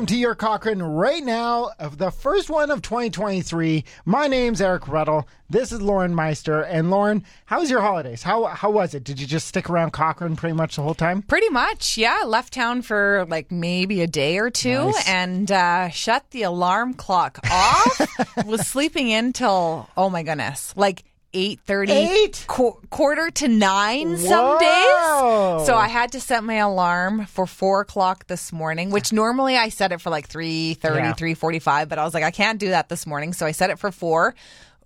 Welcome to your Cochrane right now, the first one of 2023. My name's Eric Ruddle. This is Lauren Meister. And Lauren, how was your holidays? How how was it? Did you just stick around Cochrane pretty much the whole time? Pretty much, yeah. Left town for like maybe a day or two Nice. and uh, shut the alarm clock off. was sleeping in till oh my goodness, like eight thirty, qu- quarter to nine some Whoa. days. So I had to set my alarm for four o'clock this morning, which normally I set it for like three thirty, Yeah. three forty-five. But I was like, I can't do that this morning, so I set it for four.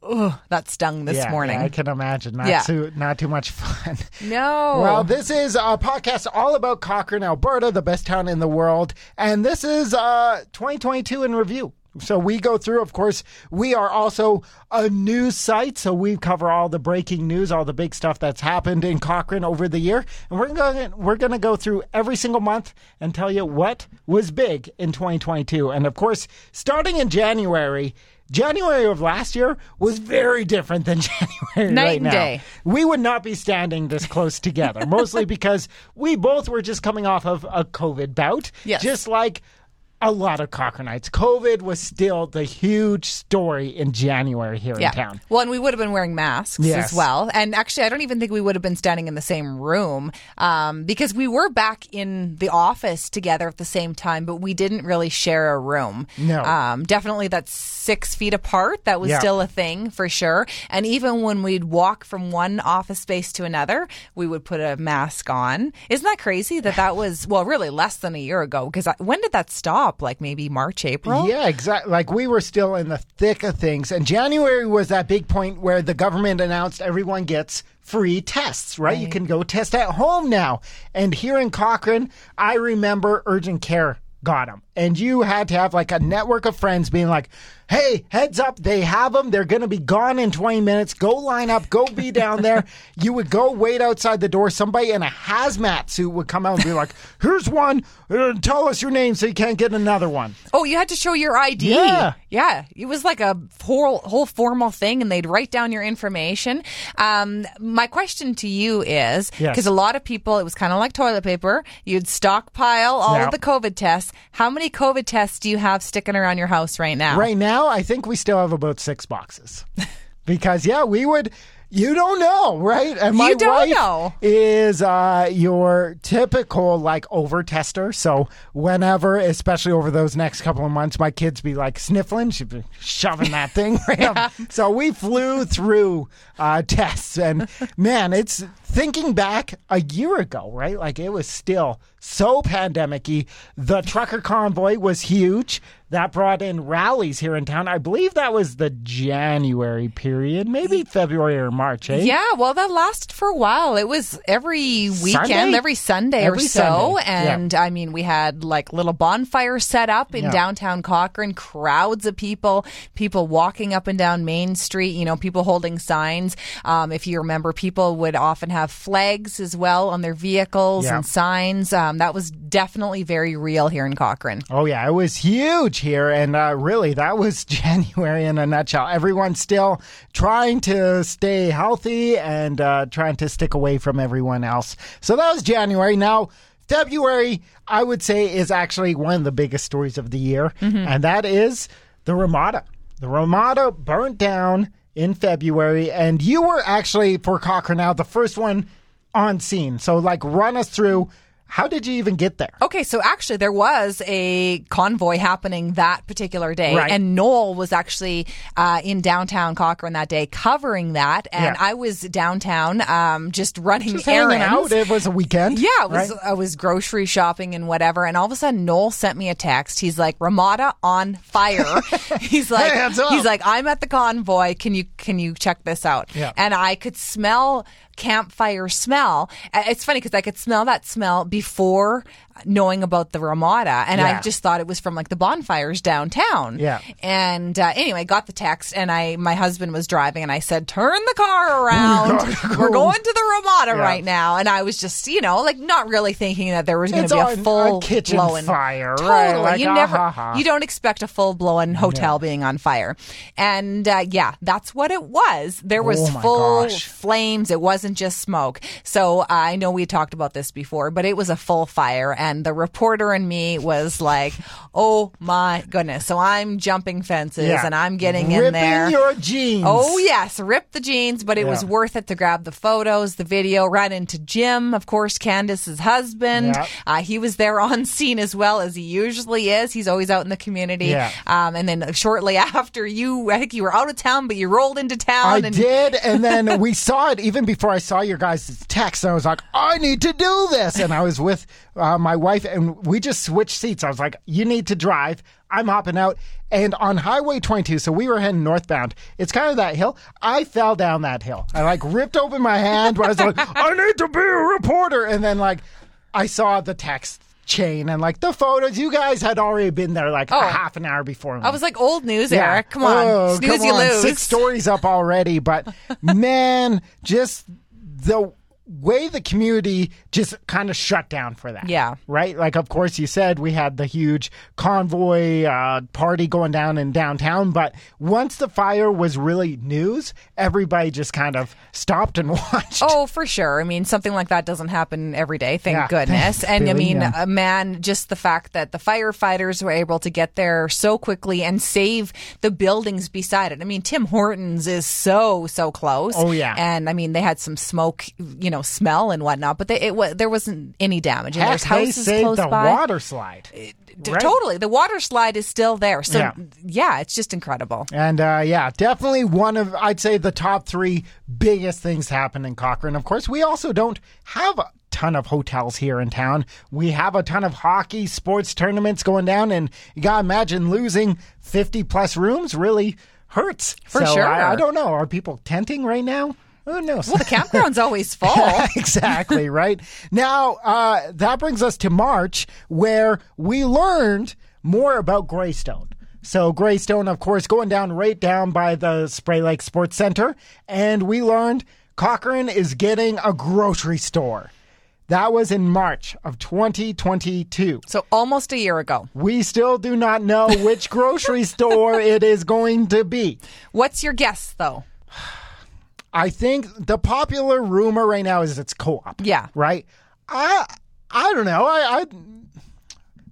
Ugh, that stung this yeah, morning. yeah, I can imagine. Not Yeah. too not too much fun. no. Well, this is a podcast all about Cochrane, Alberta, the best town in the world. And this is uh, 2022 in review. So we go through, of course, we are also a news site. So we cover all the breaking news, all the big stuff that's happened in Cochrane over the year. And we're going to we're going to go through every single month and tell you what was big in 2022. And of course, starting in January, January of last year was very different than January Night right and now day. we would not be standing this close together, mostly because we both were just coming off of a COVID bout. Yes. Just like a lot of Cochranites. COVID was still the huge story in January here in town. Well, and we would have been wearing masks Yes. as well. And actually, I don't even think we would have been standing in the same room um, because we were back in the office together at the same time, but we didn't really share a room. No. Um, definitely that's six feet apart. That was Yeah. still a thing for sure. And even when we'd walk from one office space to another, we would put a mask on. Isn't that crazy that that was, well, really less than a year ago? Because when did that stop? Like maybe March, April? Yeah, exactly. Like we were still in the thick of things. And January was that big point where the government announced everyone gets free tests, right? You can go test at home now. And here in Cochrane, I remember urgent care got them. And you had to have like a network of friends being like, hey, heads up, they have them. They're going to be gone in 20 minutes. Go line up, go be down there. you would go wait outside the door. Somebody in a hazmat suit would come out and be like, here's one. Uh, tell us your name so you can't get another one. Oh, you had to show your ID. Yeah. Yeah. It was like a whole, whole formal thing, and they'd write down your information. Um, my question to you is Yes. because a lot of people, it was kind of like toilet paper. You'd stockpile all of the COVID tests. How many COVID tests do you have sticking around your house right now? Right now, I think we still have about six boxes. because, yeah, we would. You don't know, right? And my You don't wife know. is uh, your typical like over tester. So whenever, especially over those next couple of months, my kids be like sniffling, she'd be shoving that thing. Right up. So we flew through uh, tests, and man, it's thinking back a year ago, right? Like it was still so pandemic-y. The trucker convoy was huge. That brought in rallies here in town. I believe that was the January period, maybe February or March, eh? Yeah, well, that lasted for a while. It was every weekend, Sunday? every Sunday Every or so. Sunday, yeah. And I mean, we had like little bonfires set up in Yeah. downtown Cochrane, crowds of people, people walking up and down Main Street, you know, people holding signs. Um, if you remember, people would often have flags as well on their vehicles Yeah. and signs. Um, that was definitely very real here in Cochrane. Oh yeah, it was huge here, and uh, really, that was January in a nutshell. Everyone's still trying to stay healthy and uh, trying to stick away from everyone else. So that was January. Now. February, I would say, is actually one of the biggest stories of the year, and that is the Ramada. The Ramada burnt down in February, and you were actually, for Cochrane now, the first one on scene. So, like, run us through how did you even get there? Okay, so actually, there was a convoy happening that particular day, Right. and Noel was actually uh, in downtown Cochrane that day covering that, and Yeah. I was downtown um, just running Just errands. out. It was a weekend. Yeah, it was, right? I was grocery shopping and whatever, and all of a sudden Noel sent me a text. He's like, "Ramada on fire." he's like, Hey, he's like, "I'm at the convoy. Can you can you check this out?" Yeah. And I could smell campfire smell. It's funny because I could smell that smell before knowing about the Ramada, and Yeah. I just thought it was from like the bonfires downtown. Yeah. And uh, anyway, got the text, and I my husband was driving, and I said, "Turn the car around. gotta go." We're going to the Ramada Yeah. right now." And I was just, you know, like not really thinking that there was going to be a full a kitchen blowing fire, Totally, right? Like, you never, ha. you don't expect a full blown hotel being on fire, and uh, yeah, that's what it was. There was Oh full gosh. flames. It wasn't just smoke. So uh, I know we talked about this before, but it was a full fire, and the reporter and me was like, "Oh my goodness!" So I'm jumping fences Yeah. and I'm getting Ripping in there. your jeans. Oh yes, rip the jeans, but it was worth it to grab the photos, the video. Ran into Jim, of course, Candace's husband. Yeah. Uh, he was there on scene as well as he usually is. He's always out in the community. Yeah. Um, and then shortly after, you, I think you were out of town, but you rolled into town. I and did, and then we saw it even before I saw your guys' text. I was like, I need to do this, and I was with uh, my wife, and we just switched seats. I was like, you need to drive. I'm hopping out, and on Highway 22, so we were heading northbound. It's kind of that hill. I fell down that hill. I like ripped open my hand. Where I was like, I need to be a reporter, and then like I saw the text chain and like the photos. You guys had already been there like Oh. a half an hour before me. I was like, old news, Eric. Come on. Oh, Snooze, come you on. lose. Six stories up already, but man, just the way the community just kind of shut down for that. Yeah. Right? Like, of course, you said we had the huge convoy uh, party going down in downtown, but once the fire was really news, everybody just kind of stopped and watched. Oh, for sure. I mean, something like that doesn't happen every day, thank Yeah, goodness. And I mean, yeah. man, just the fact that the firefighters were able to get there so quickly and save the buildings beside it. I mean, Tim Hortons is so so close. Oh, yeah. and I mean, they had some smoke, you know, smell and whatnot, but they, it there wasn't any damage. And Heck, there's they houses saved close the by. water slide. D- right? Totally, the water slide is still there. So Yeah. yeah, it's just incredible. And uh, yeah, definitely one of I'd say the top three biggest things to happen in Cochrane. Of course, we also don't have a ton of hotels here in town. We have a ton of hockey sports tournaments going down, and you gotta imagine losing fifty plus rooms really hurts. For So, sure. I, I don't know. Are people tenting right now? Who knows? Well, the campground's always full. exactly right now uh, that brings us to march where we learned more about greystone so greystone of course going down right down by the spray lake sports center and we learned cochrane is getting a grocery store that was in march of 2022 So almost a year ago. we still do not know which grocery store it is going to be What's your guess, though? I think the popular rumor right now is it's co-op. Yeah. Right. I I don't know. I, I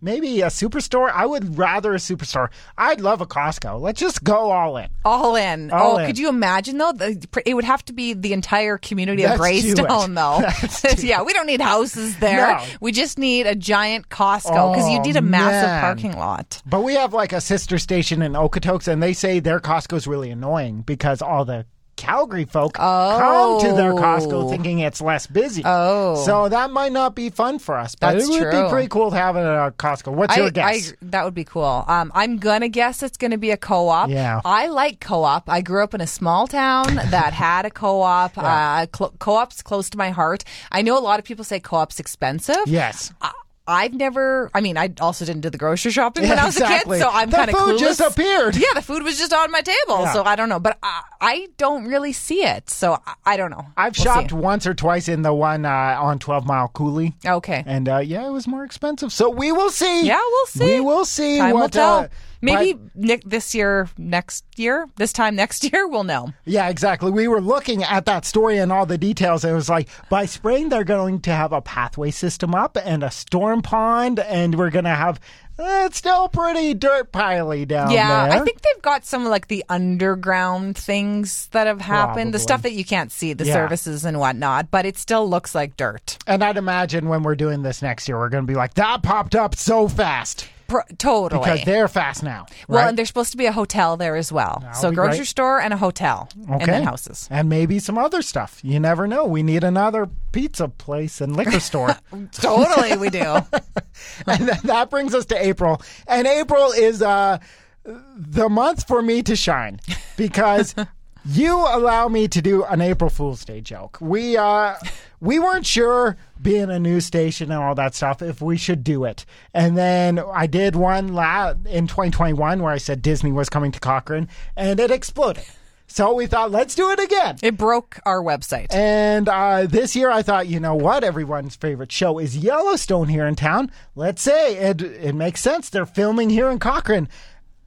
maybe a superstore. I would rather a superstore. I'd love a Costco. Let's just go all in. All in. All oh, in. could you imagine though? The, it would have to be the entire community Let's of. Greystone, though. Yeah, we don't need houses there. No. We just need a giant Costco because you Oh, need a oh, massive man. parking lot. But we have like a sister station in Okotoks, and they say their Costco's really annoying because all the Calgary folk come to their Costco Oh. thinking it's less busy. Oh. So that might not be fun for us. But That's it would true. be pretty cool to have it at a Costco. What's your I, guess? I, that would be cool. Um, I'm gonna guess it's gonna be a co-op. Yeah. I like co-op. I grew up in a small town that had a co-op. Uh, cl- co-op's close to my heart. I know a lot of people say co-op's expensive. yes. I- I've never. I mean, I also didn't do the grocery shopping when I was exactly. a kid, so I'm kind of food clueless. just appeared. Yeah, the food was just on my table, Yeah. so I don't know. But I, I don't really see it, so I, I don't know. I've We'll shopped see. once or twice in the one uh, on 12 Mile Coulee. Okay. And uh, yeah, it was more expensive. So we will see. Yeah, we'll see. We will see Time what will tell. uh, Maybe but- Nick this year, next year, this time next year, we'll know. yeah, exactly. We were looking at that story and all the details. And it was like by spring they're going to have a pathway system up and a storm pond, and we're going to have. uh, It's still pretty dirt piley down there. Yeah, there. I think they've got some like the underground things that have happened, the stuff that you can't see, the Yeah. services and whatnot, but it still looks like dirt. And I'd imagine when we're doing this next year, we're going to be like, that popped up so fast. Pro- totally. Because they're fast now. well, and there's supposed to be a hotel there as well. so be grocery store and a hotel, and then houses. And maybe some other stuff. You never know. We need another pizza place and liquor store. totally, we do. and that brings us to April. And April is uh, the month for me to shine because you allow me to do an April Fool's Day joke. We uh, we weren't sure being a news station and all that stuff if we should do it. And then I did one la- in 2021 where I said Disney was coming to Cochrane and it exploded. So we thought, let's do it again. It broke our website. And uh, this year, I thought, you know what? Everyone's favorite show is Yellowstone here in town. Let's say it, it makes sense. They're filming here in Cochrane.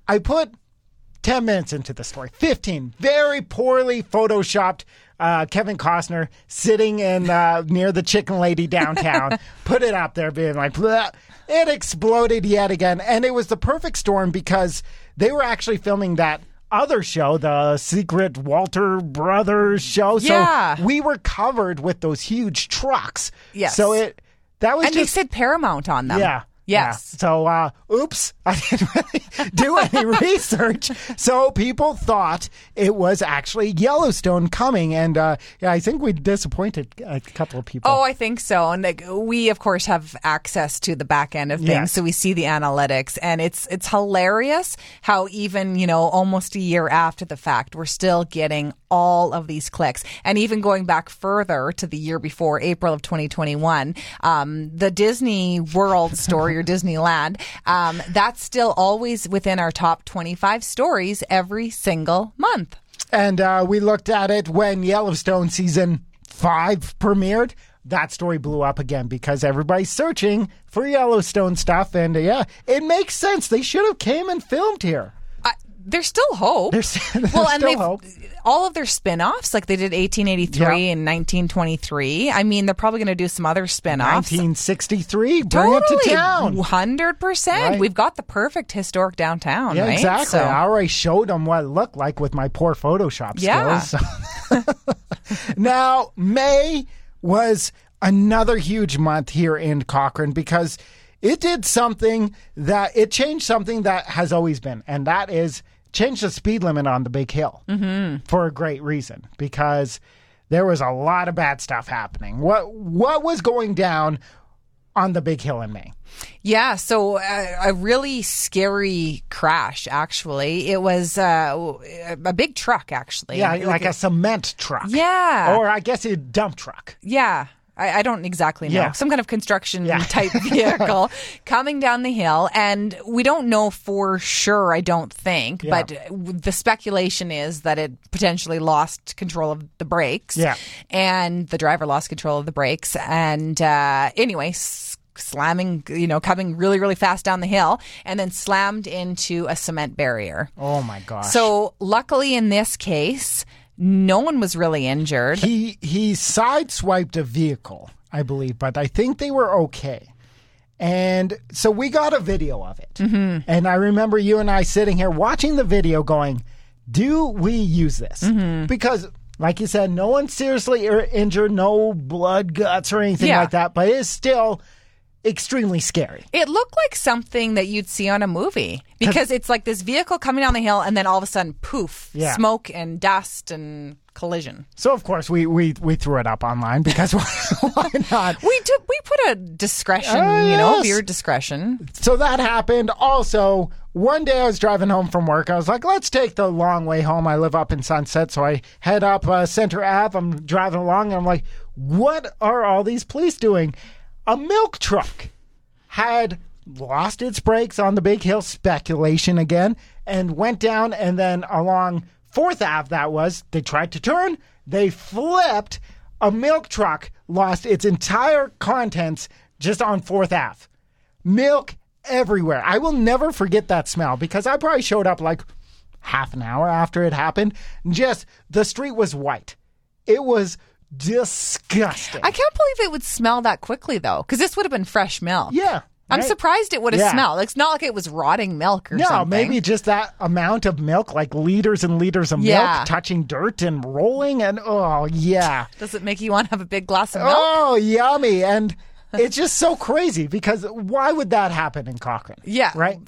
I put 10 minutes into the story, 15, very poorly photoshopped uh, Kevin Costner sitting in uh, near the chicken lady downtown. Put it up there, being like, "Bleh." it exploded yet again. And it was the perfect storm because they were actually filming that other show, the secret Walter Brothers show. Yeah. So we were covered with those huge trucks. Yes. So it, that was And they just. said Paramount on them. Yeah. Yes. Yeah. So, uh, oops, I didn't really do any research. So people thought it was actually Yellowstone coming, and uh, yeah, I think we disappointed a couple of people. Oh, I think so. And like, we, of course, have access to the back end of things, Yes. so we see the analytics, and it's it's hilarious how even you know almost a year after the fact, we're still getting all of these clicks, and even going back further to the year before, April of 2021, um, the Disney World story or Disneyland, um, that's still always within our top 25 stories every single month. And uh, we looked at it when Yellowstone season five premiered. That story blew up again because everybody's searching for Yellowstone stuff, and uh, yeah, it makes sense. They should have came and filmed here. There's still hope. There's, there's well, and still hope. all of their spin-offs, like they did 1883 Yeah. and 1923. I mean, they're probably going to do some other spin-offs. 1963, bring it to town. hundred percent. Right. We've got the perfect historic downtown, Yeah, right? exactly. So- I already showed them what it looked like with my poor Photoshop Yeah. skills. so- now, May was another huge month here in Cochrane because it did something that it changed something that has always been, and that is change the speed limit on the big hill mm-hmm. for a great reason because there was a lot of bad stuff happening. What what was going down on the big hill in May? Yeah, so uh, a really scary crash. Actually, it was uh, a big truck. Actually, Yeah, like a cement truck. Yeah. Or I guess a dump truck. Yeah. I, I don't exactly know. Yeah. Some kind of construction Yeah. type vehicle coming down the hill. And we don't know for sure, I don't think. Yeah. But the speculation is that it potentially lost control of the brakes. Yeah. And the driver lost control of the brakes. And uh, anyway, slamming, you know, coming really, really fast down the hill and then slammed into a cement barrier. Oh my gosh. So, luckily in this case, no one was really injured. he he sideswiped a vehicle, I believe, but I think they were okay. And so we got a video of it. Mm-hmm. And I remember you and I sitting here watching the video going, do we use this? Mm-hmm. Because, like you said, no one seriously injured, no blood, guts, or anything Yeah. like that, but it is still extremely scary. It looked like something that you'd see on a movie because it's like this vehicle coming down the hill and then all of a sudden, poof, Yeah. smoke and dust and collision. So, of course, we, we, we threw it up online because why, why not? We took we put a discretion, Ah, you know, yes. viewer discretion. So that happened. Also, one day I was driving home from work. I was like, let's take the long way home. I live up in Sunset. So I head up uh, Center Ave. I'm driving along and I'm like, what are all these police doing? A milk truck had lost its brakes on the big hill speculation again and went down and then along Fourth Ave that was they tried to turn they flipped. A milk truck lost its entire contents just on Fourth Ave. Milk everywhere. I will never forget that smell because I probably showed up like half an hour after it happened. Just the street was white. It was disgusting I can't believe it would smell that quickly though, because this would have been fresh milk. yeah I'm right? surprised it would have Yeah. smelled. It's not like it was rotting milk or No, something. maybe just that amount of milk, like liters and liters of Yeah. milk touching dirt and rolling, and oh yeah, Does it make you want to have a big glass of milk? oh yummy, and it's just so crazy because why would that happen in Cochrane? Yeah. right.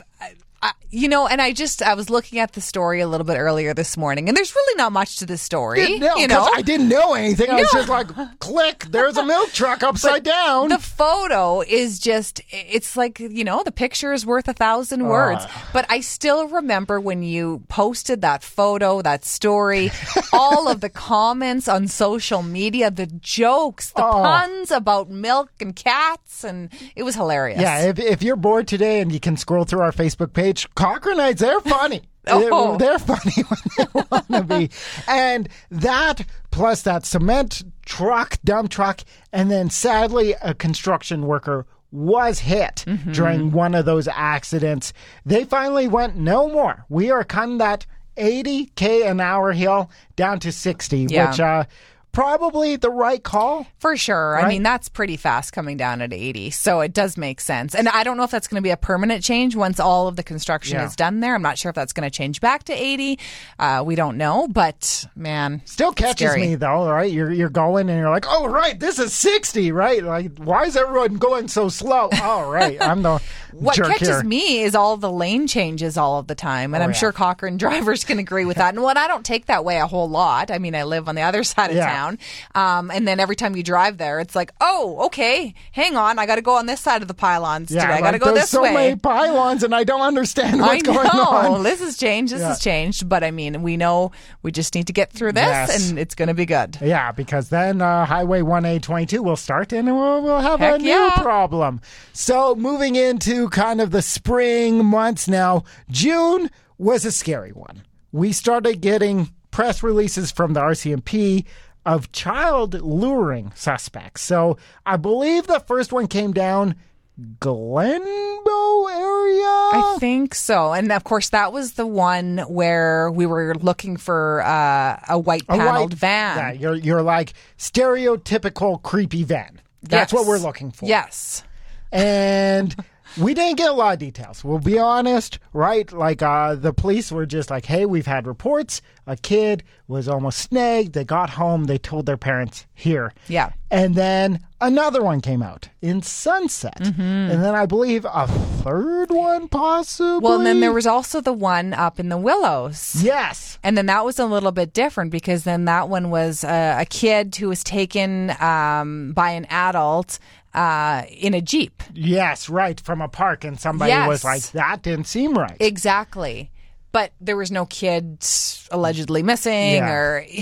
I, you know, and I just I was looking at the story a little bit earlier this morning, and there's really not much to this story. No, you know, I didn't know anything. I was just like, click, there's a milk truck upside down. the photo is just it's like you know the picture is worth a thousand words Ah. but i still remember when you posted that photo that story all of the comments on social media the jokes the Oh. puns about milk and cats and it was hilarious yeah, if, if you're bored today and you can scroll through our Facebook page, Cochranites, they're funny. Oh. They're, they're funny when they want to be. And that plus that cement truck, dump truck, and then sadly, a construction worker was hit Mm-hmm. during one of those accidents. They finally went, no more. We are cutting that 80k an hour hill down to 60, Yeah. which uh, probably the right call. For sure. I mean, that's pretty fast coming down at 80. So it does make sense. And I don't know if that's going to be a permanent change once all of the construction Yeah. is done there. I'm not sure if that's going to change back to 80. Uh, we don't know. But man, Still catches scary. me though, right? You're you're going and you're like, oh right, this is 60, right? Like, why is everyone going so slow? Oh right, I'm the What catches here. me is all the lane changes all of the time. And Oh, I'm yeah. sure Cochrane drivers can agree with that. And what I don't take that way a whole lot. I mean, I live on the other side of Yeah. town. Um, and then every time you drive there, it's like, oh, okay, hang on. I got to go on this side of the pylons today. I got to like, go there's this so way. many pylons, and I don't understand what's I know going on. this has changed. This Yeah. has changed, but I mean, we know we just need to get through this, Yes. and it's going to be good. Yeah, because then uh, Highway 1A22 will start and we'll, we'll have a new yeah. problem. So, moving into kind of the spring months now, June was a scary one. We started getting press releases from the RCMP of child luring suspects. So, I believe the first one came down Glenbow area. I think so, and of course, that was the one where we were looking for uh, a white A paneled white- van. Yeah, you're, you're like stereotypical creepy van. That's what we're looking for. Yes. and we didn't get a lot of details. We'll be honest, right? Like uh, the police were just like, "Hey, we've had reports. A kid was almost snagged. They got home. They told their parents here." Yeah. And then another one came out in Sunset, Mm-hmm. and then I believe a third one possibly. Well, and then there was also the one up in the Willows. yes. And then that was a little bit different because then that one was uh, a kid who was taken um, by an adult uh, in a Jeep. Yes, right, from a park, and somebody Yes. was like, "That didn't seem right." Exactly. But there was no kids allegedly missing Yeah. or.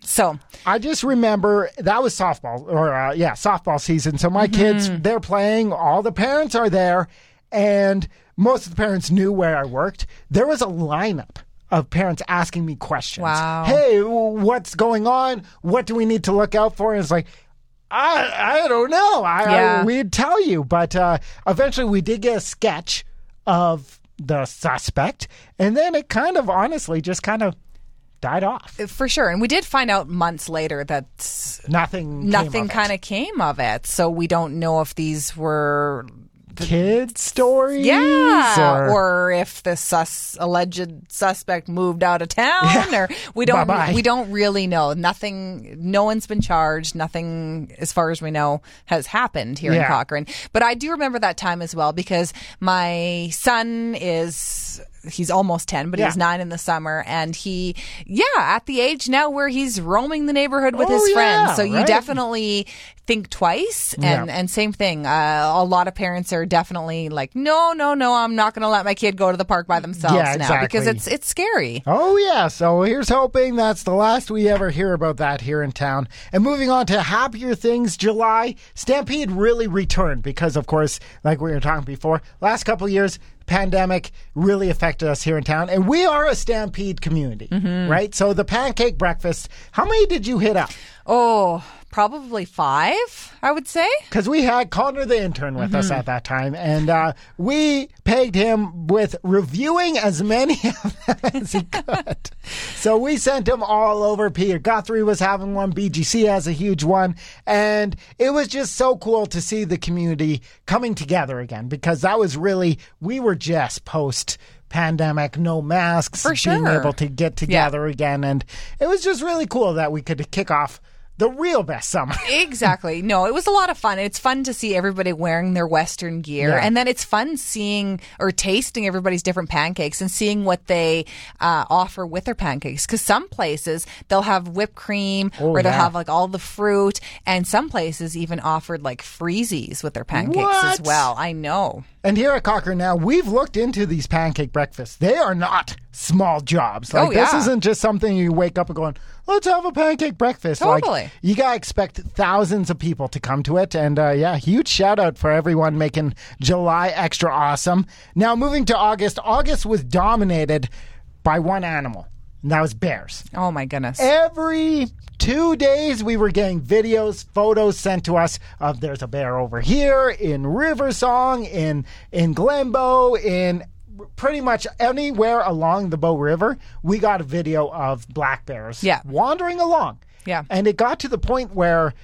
So, I just remember that was softball or uh, yeah, softball season. So my kids, Mm-hmm. they're playing. All the parents are there, and most of the parents knew where I worked. There was a lineup of parents asking me questions. Wow. Hey, what's going on? What do we need to look out for? And it's like. I I don't know. I, I we'd tell you, but uh, eventually we did get a sketch of the suspect, and then it kind of honestly just kind of died off. for sure. And we did find out months later that Nothing. nothing kind of came of it. So we don't know if these were. Kid stories. Yeah, or, or, if the sus alleged suspect moved out of town, or we don't Bye-bye. we don't really know. Nothing, no one's been charged. Nothing, as far as we know, has happened here in Yeah. Cochrane. But I do remember that time as well because my son is he's almost 10 but he Yeah. was 9 in the summer and he yeah at the age now where he's roaming the neighborhood with Oh, his yeah, friends so you definitely think twice and Yeah. and same thing uh, a lot of parents are definitely like no no no i'm not going to let my kid go to the park by themselves Yeah, now because it's it's scary Oh, yeah. So here's hoping that's the last we ever hear about that here in town. And moving on to happier things, July, Stampede really returned because, of course, like we were talking before, last couple of years, pandemic really affected us here in town. And we are a Stampede community, Mm-hmm. right? So the pancake breakfast, how many did you hit up? oh probably five i would say because we had Connor the intern with us Mm-hmm. at that time, and uh, we pegged him with reviewing as many of them as he could. so we sent him all over. Peter Guthrie was having one, BGC has a huge one, and it was just so cool to see the community coming together again because that was really we were just post. Pandemic, no masks, For sure. being able to get together again, and it was just really cool that we could kick off the real best summer. Exactly. No, it was a lot of fun. It's fun to see everybody wearing their Western gear. Yeah. And then it's fun seeing or tasting everybody's different pancakes and seeing what they uh, offer with their pancakes. Because some places they'll have whipped cream Oh, or they'll yeah. have like all the fruit. And some places even offered like freezies with their pancakes as well. I know. And here at Cochrane Now, we've looked into these pancake breakfasts. They are not small jobs. Like Oh, this isn't just something you wake up and going, let's have a pancake breakfast. Totally. Like you gotta expect thousands of people to come to it. And uh, yeah, huge shout out for everyone making July extra awesome. Now moving to August, August was dominated by one animal. And that was bears. Oh my goodness. Every two days, we were getting videos, photos sent to us of there's a bear over here in Riversong, in in Glenbow, in pretty much anywhere along the Bow River, we got a video of black bears Yeah. wandering along. Yeah. And it got to the point where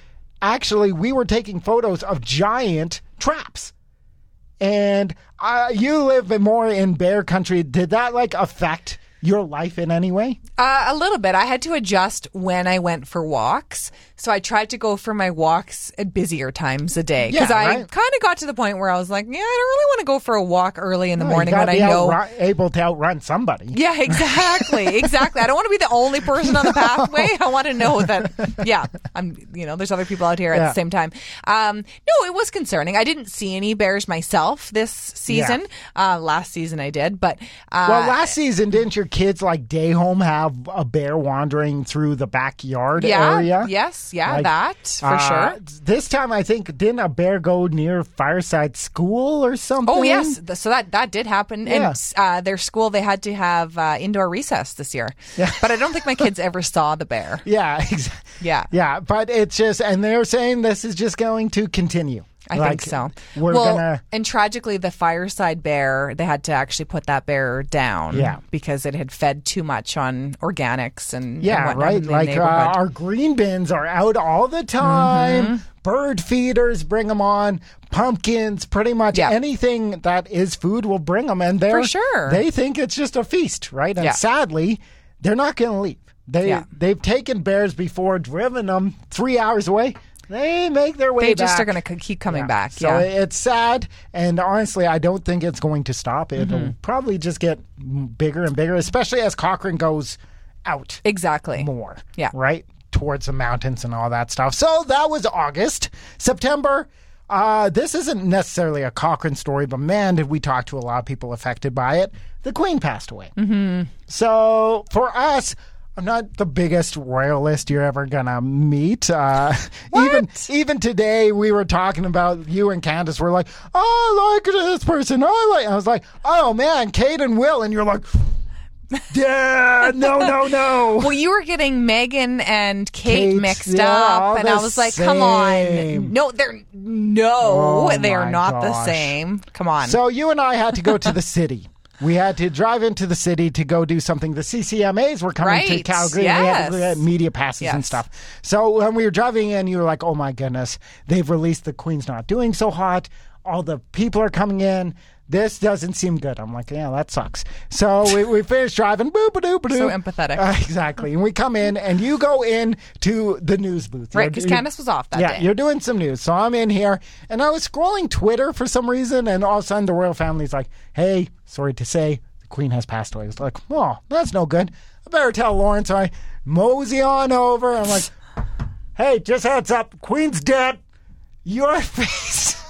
actually we were taking photos of giant traps. And uh, you live more in bear country. Did that like affect your life in any way? Uh, a little bit. I had to adjust when I went for walks. So I tried to go for my walks at busier times a day because Yeah, I right. kind of got to the point where I was like, yeah, I don't really want to go for a walk early in the You morning when be I know. outrun- able to outrun somebody. Yeah, exactly. exactly. I don't want to be the only person on the pathway. I want to know that, yeah, I'm, you know, there's other people out here at the same time. Um, no, it was concerning. I didn't see any bears myself this season. Uh, last season I did, but, uh, Well, last season, didn't your kids like day home have a bear wandering through the backyard yeah, area? yes, yeah, Like, that for Uh, sure. This time, I think didn't a bear go near Fireside School or something? Oh yes, so that that did happen. Yeah. And uh, their school they had to have uh, indoor recess this year. Yeah. But I don't think my kids ever saw the bear. Yeah, exa- Yeah. yeah. But it's just, and they're saying this is just going to continue. I Like, think so. We're well, gonna. and tragically, the fireside bear they had to actually put that bear down. Yeah. because it had fed too much on organics and and Yeah, whatnot right. Like uh, our green bins are out all the time. Mm-hmm. Bird feeders bring them on. Pumpkins, pretty much Yeah. anything that is food will bring them, and they're For sure. They think it's just a feast, right? And Yeah. sadly, they're not going to leave. They Yeah. they've taken bears before, driven them three hours away. They make their way. they just back. are going to keep coming Yeah. back. So yeah. it's sad, and honestly, I don't think it's going to stop. It'll Mm-hmm. probably just get bigger and bigger, especially as Cochrane goes out exactly. more. Yeah. Right? Towards the mountains and all that stuff. So that was August. September. Uh, this isn't necessarily a Cochrane story, but man, did we talk to a lot of people affected by it. The Queen passed away. Mm-hmm. So for us, I'm not the biggest royalist you're ever gonna meet. Uh, even even today, we were talking about you and Candace. We're like, oh, I like this person. I like. I was like, oh man, Kate and Will, and you're like, yeah, no, no, no. Well, you were getting Megan and Kate, Kate, mixed up, and I was like, "Come on, no, they're no, Oh, they are not the same. Come on." So you and I had to go to the city. We had to drive into the city to go do something. The CCMAs were coming to Calgary. and We had yes. media passes and stuff. So when we were driving in, you were like, "Oh my goodness, they've released the Queen's Not Doing So Hot. All the people are coming in. This doesn't seem good." I'm like, "Yeah, that sucks." So we, we finished driving. Boop a doop So empathetic. Uh, exactly. And we come in, and you go in to the news booth. right, because Candace was off that yeah, day. you're doing some news. So I'm in here and I was scrolling Twitter for some reason, and all of a sudden the royal family's like, hey, sorry to say, the queen has passed away. I was like, oh, that's no good. I better tell Lauren. So I mosey on over. I'm like, hey, just heads up, queen's dead. Your face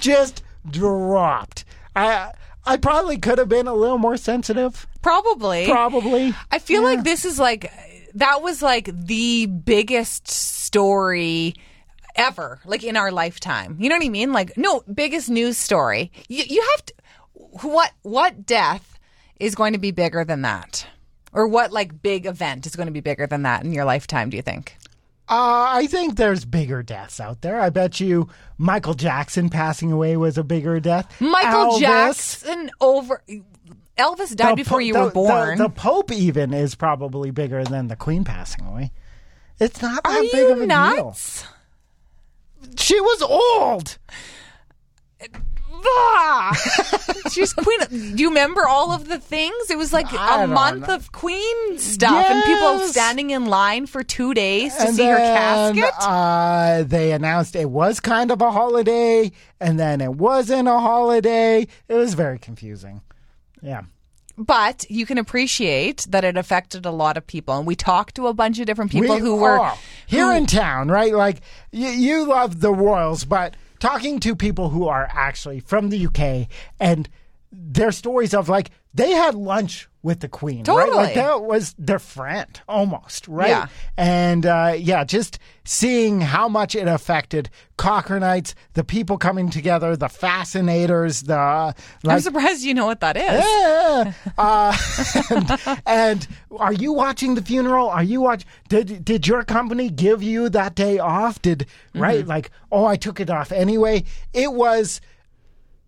just dropped. I I probably could have been a little more sensitive. Probably. Probably. I feel like this is like that was like the biggest story ever, like in our lifetime. You know what I mean? Like no biggest news story. You, you have to. What what death is going to be bigger than that, or what like big event is going to be bigger than that in your lifetime? Do you think? Uh, I think there's bigger deaths out there. I bet you Michael Jackson passing away was a bigger death. Michael Elvis, Jackson over. Elvis died the before you the- were the- born. The, Pope even is probably bigger than the Queen passing away. It's not that Are big you of a nuts? deal. She was old. Ah! She's queen. Do you remember all of the things? It was like I a month know. of queen stuff, and people standing in line for two days to and see her casket. Uh, they announced it was kind of a holiday, and then it wasn't a holiday. It was very confusing. Yeah. but you can appreciate that it affected a lot of people, and we talked to a bunch of different people We- who were here who- in town, right? Like you, you love the Royals, but talking to people who are actually from the UK and their stories of like they had lunch with the Queen, right? Like that was their friend almost, right? Yeah. And uh, yeah, just seeing how much it affected Cochranites, the people coming together, the fascinators, the I'm surprised you know what that is. yeah. Uh, and, and are you watching the funeral? Are you watch? Did did your company give you that day off? Did right? Like, oh, I took it off anyway. It was.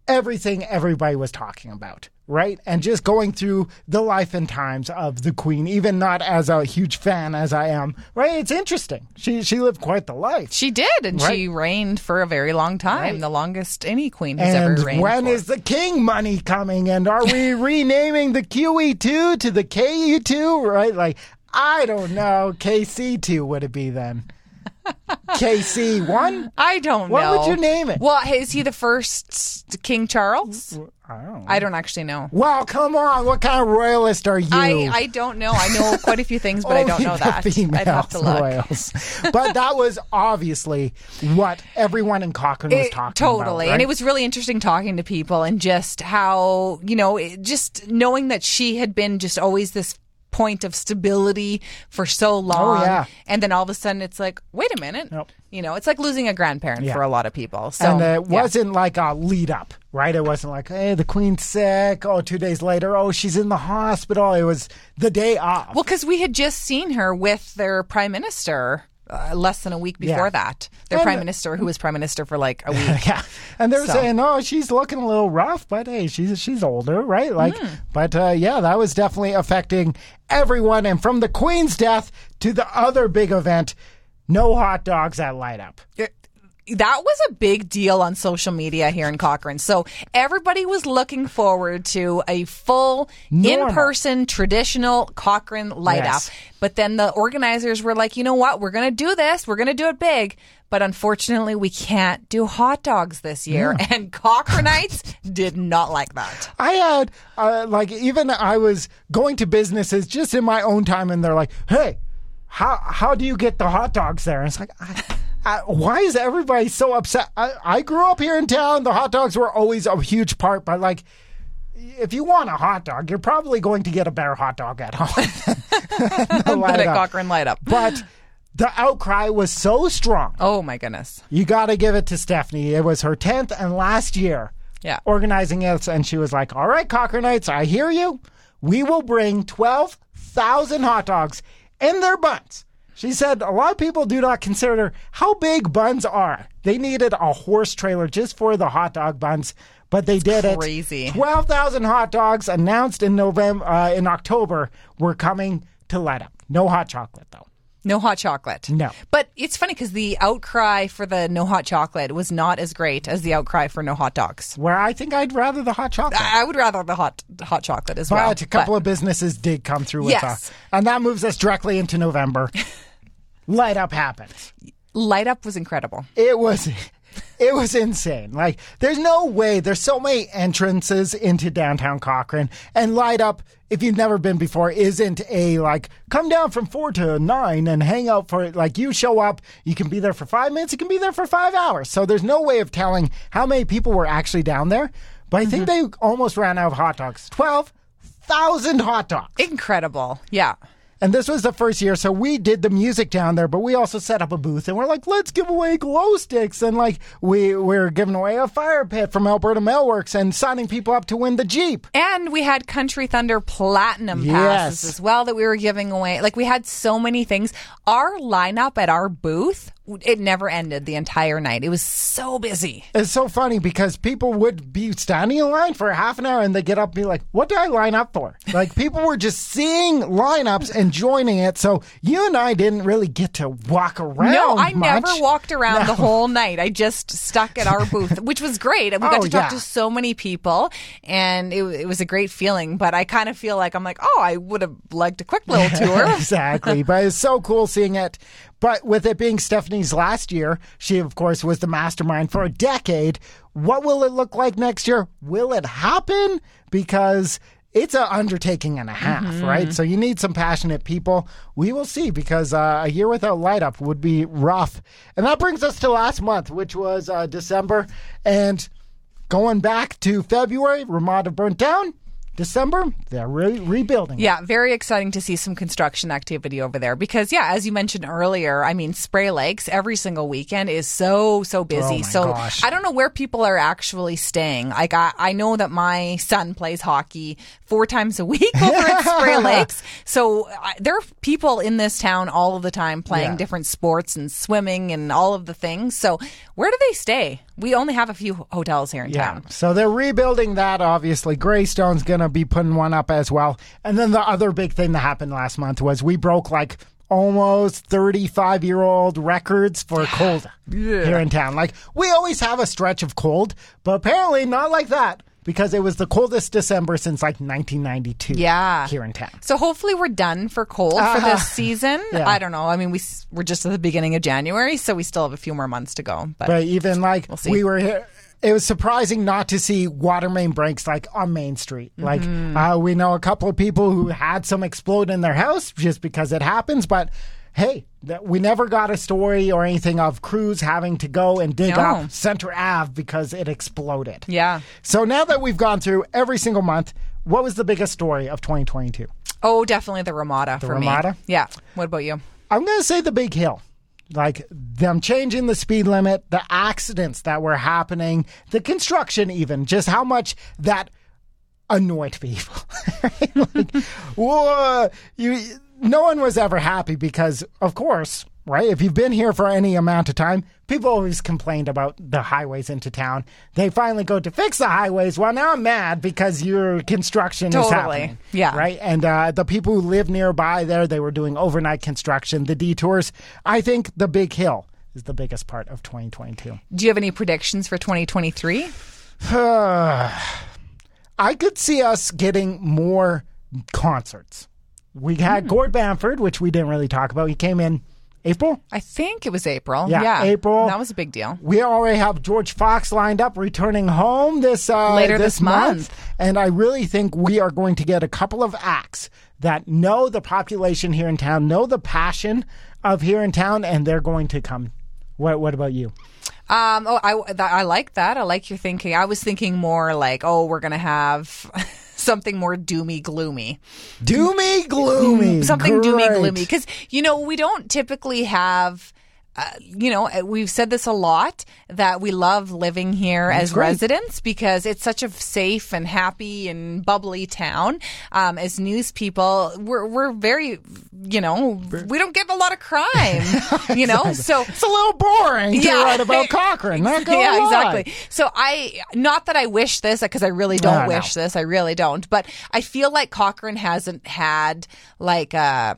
Everything everybody was talking about, right? And just going through the life and times of the queen, even not as a huge fan as I am, right? It's interesting. She she lived quite the life. She did, and Right. she reigned for a very long time, Right. the longest any queen has And ever reigned. when for. is the king money coming? And are we renaming the QE2 to the KE2? Right? Like, I don't know. KC2 would it be then? KC1? I don't What know. What would you name it? Well, is he the first King Charles? I don't know. I don't actually know. Well, come on. What kind of royalist are you? I, I don't know. I know quite a few things, but I don't know that. female I'd have to look. royals. but that was obviously what everyone in Cochrane was talking about. totally right? and it was really interesting talking to people and just how you know it- just knowing that she had been just always this point of stability for so oh, long Oh, yeah. and then all of a sudden it's like wait a minute Nope. you know it's like losing a grandparent Yeah. for a lot of people so and it yeah. wasn't like a lead up, right? It wasn't like, hey, the queen's sick. Oh, two days later, oh, she's in the hospital. It was the day off. well because we had just seen her with their prime minister uh, less than a week before Yeah. that their And- prime minister who was prime minister for like a week yeah, and they were So. saying, "Oh, she's looking a little rough, but hey, she's she's older, right?" Like, Hmm. but uh, yeah, that was definitely affecting everyone. And from the Queen's death to the other big event, no hot dogs at Light Up. That was a big deal on social media here in Cochrane. So everybody was looking forward to a full in-person traditional Cochrane light Yes. up. But then the organizers were like, you know what? We're going to do this. We're going to do it big. But unfortunately, we can't do hot dogs this year. And Cochranites did not like that. I had uh, like even I was going to businesses just in my own time, and they're like, "Hey, how how do you get the hot dogs there?" And it's like, I, I, why is everybody so upset? I, I grew up here in town. The hot dogs were always a huge part, but like. If you want a hot dog, you're probably going to get a better hot dog at home. than at Cochrane Light Up. But the outcry was so strong. Oh my goodness. You got to give it to Stephanie. It was her 10th and last year Yeah. organizing it. And she was like, All right, Cochranites, I hear you. We will bring 12,000 hot dogs in their buns. She said a lot of people do not consider how big buns are. They needed a horse trailer just for the hot dog buns, but they did crazy. it. 12,000 hot dogs announced in November, uh, in October, were coming to Light Up. No hot chocolate, though. No hot chocolate. No. But it's funny because the outcry for the no hot chocolate was not as great as the outcry for no hot dogs. Where I think I'd rather the hot chocolate. I would rather the hot hot chocolate as well. But a couple But of businesses did come through with Yes. that. And that moves us directly into November. Light up happens. light up was incredible. It was it was insane. Like there's no way there's so many entrances into downtown Cochrane and light up if you've never been before isn't a like come down from 4 to 9 and hang out for it like you show up you can be there for 5 minutes you can be there for 5 hours. So there's no way of telling how many people were actually down there. But I think mm-hmm. they almost ran out of hot dogs. 12,000 hot dogs. Incredible. Yeah. And this was the first year, so we did the music down there, but we also set up a booth and we're like, let's give away glow sticks. And like, we, we're giving away a fire pit from Alberta Mailworks and signing people up to win the Jeep. And we had Country Thunder Platinum Yes. passes as well that we were giving away. Like we had so many things. Our lineup at our booth, it never ended the entire night. It was so busy. It's so funny because people would be standing in line for half an hour and they get up and be like, what did I line up for? Like, people were just seeing lineups and joining it. So you and I didn't really get to walk around. No, I much. never walked around the whole night. I just stuck at our booth, which was great. And we got Oh, to talk yeah. to so many people, and it, it was a great feeling. But I kind of feel like I'm like, oh, I would have liked a quick little tour. exactly. But it's so cool seeing it. But with it being Stephanie's last year, she, of course, was the mastermind for a decade. What will it look like next year? Will it happen? Because it's an undertaking and a half, Mm-hmm. right? So you need some passionate people. We will see because uh, a year without light up would be rough. And that brings us to last month, which was uh, December. And going back to February, Ramada burnt down. December, they're re- rebuilding. Yeah, very exciting to see some construction activity over there because, yeah, as you mentioned earlier, I mean, Spray Lakes every single weekend is so, so busy. Oh so gosh. I don't know where people are actually staying. Like, I, I know that my son plays hockey four times a week over at Spray Lakes. So I, there are people in this town all of the time playing Yeah. different sports and swimming and all of the things. So where do they stay? We only have a few hotels here in Yeah. town. So they're rebuilding that, obviously. Greystone's going to be putting one up as well. And then the other big thing that happened last month was we broke like almost 35 year old records for cold here in town. Like, we always have a stretch of cold, but apparently not like that because it was the coldest December since like 1992 Yeah. here in town. So hopefully we're done for cold for this uh-huh. season. Yeah. I don't know. I mean, we we're just at the beginning of January, so we still have a few more months to go. But, But even like see. we were here, it was surprising not to see water main breaks like on Main Street. Like Mm-hmm. uh, we know a couple of people who had some explode in their house just because it happens, but. Hey, that we never got a story or anything of crews having to go and dig No. up Center Ave because it exploded. yeah. So now that we've gone through every single month, what was the biggest story of 2022? Oh, definitely the Ramada for Ramada? me. Yeah. What about you? I'm going to say the big hill. Like them changing the speed limit, the accidents that were happening, the construction, even just how much that annoyed people. like, whoa, you, no one was ever happy because, of course, right? If you've been here for any amount of time, people always complained about the highways into town. They finally go to fix the highways. Well, now I'm mad because your construction is Totally. happening. Yeah. Right. And uh, the people who live nearby there, they were doing overnight construction, the detours. I think the big hill is the biggest part of 2022. Do you have any predictions for 2023? I could see us getting more concerts. We had Hmm. Gord Bamford, which we didn't really talk about. He came in April. I think it was April. Yeah, April. That was a big deal. We already have George Fox lined up, returning home this uh, Later this month. and I really think we are going to get a couple of acts that know the population here in town, know the passion of here in town, and they're going to come. What What about you? Um, oh, I, I like that. I like your thinking. I was thinking more like, oh, we're going to have something more doomy, gloomy. Doomy, gloomy, something doomy gloomy. Because you know we don't typically have uh, you know uh, we've said this a lot that we love living here as great. residents because it's such a safe and happy and bubbly town um, as news people we're, we're very you know we don't get a lot of crime you know so It's a little boring to Yeah. write about Cochrane. Yeah, lie. exactly. So I, not that I wish this, because I really don't No, no. wish this. I really don't. But I feel like Cochrane hasn't had like a.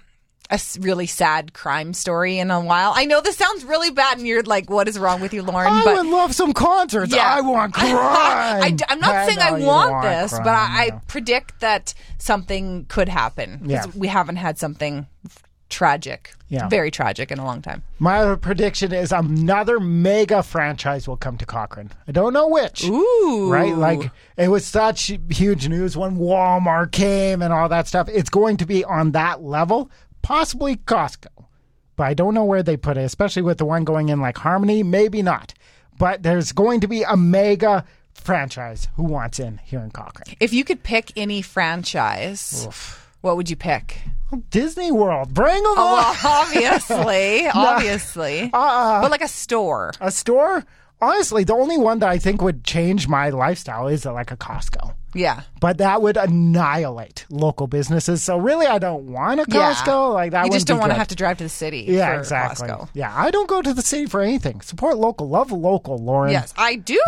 A really sad crime story in a while. I know this sounds really bad, and you're like, "What is wrong with you, Lauren?" I but would love some concerts. Yeah. I want crime. I, am not saying I want, want this, but crime, I, I predict that something could happen. Yeah. we haven't had something tragic, Yeah. very tragic in a long time. My other prediction is another mega franchise will come to Cochrane. I don't know which. Ooh, Right? Like, it was such huge news when Walmart came and all that stuff. It's going to be on that level, possibly Costco. But I don't know where they put it, especially with the one going in like Harmony. Maybe not. But there's going to be a mega franchise who wants in here in Cochrane. if you could pick any franchise, what would you pick? Disney World, bring them oh, Well, on. obviously, obviously, Uh-uh. but like a store. A store? Honestly, the only one that I think would change my lifestyle is uh, like a Costco. Yeah, But that would annihilate local businesses. So really, I don't want a yeah. Costco. Like that. You just wouldn't don't be want to good. have to drive to the city. Yeah, for exactly. Costco. Yeah, I don't go to the city for anything. Support local, love local, Lauren. Yes, I do.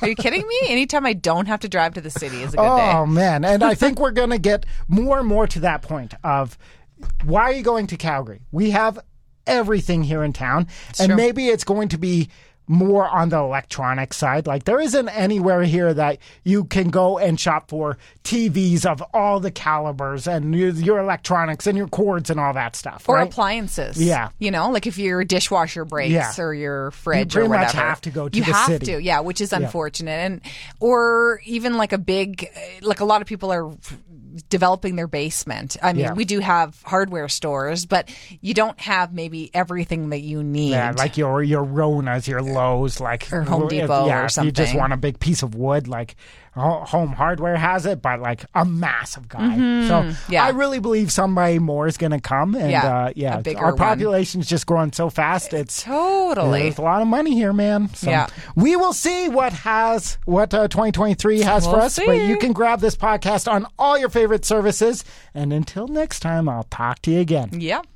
Are you kidding me? Anytime I don't have to drive to the city is a good day. Oh day. man, and I think we're gonna get more and more to that point of why are you going to Calgary? We have everything here in town, and maybe it's going to be more on the electronic side. Like there isn't anywhere here that you can go and shop for TVs of all the calibers and your, your electronics and your cords and all that stuff. Or right? appliances. Yeah. You know, like if your dishwasher breaks Yeah. or your fridge pretty or whatever. have to go to you have city. to, yeah, which is unfortunate. And or even like a big like a lot of people are developing their basement. I mean, Yeah. we do have hardware stores, but you don't have maybe everything that you need. Yeah, like your your Ronas, your Lowe's, like Or Home if- Depot yeah, or if You just want a big piece of wood, like Home Hardware has it, but like a massive guy. So Mm-hmm. Yeah. I really believe somebody more is going to come, and Yeah, uh, yeah, our one. population's just growing so fast. It's totally. there's a lot of money here, man. So Yeah. we will see what has what uh, 2023 has for We'll us. But you can grab this podcast on all your favorite services. And until next time, I'll talk to you again. Yep.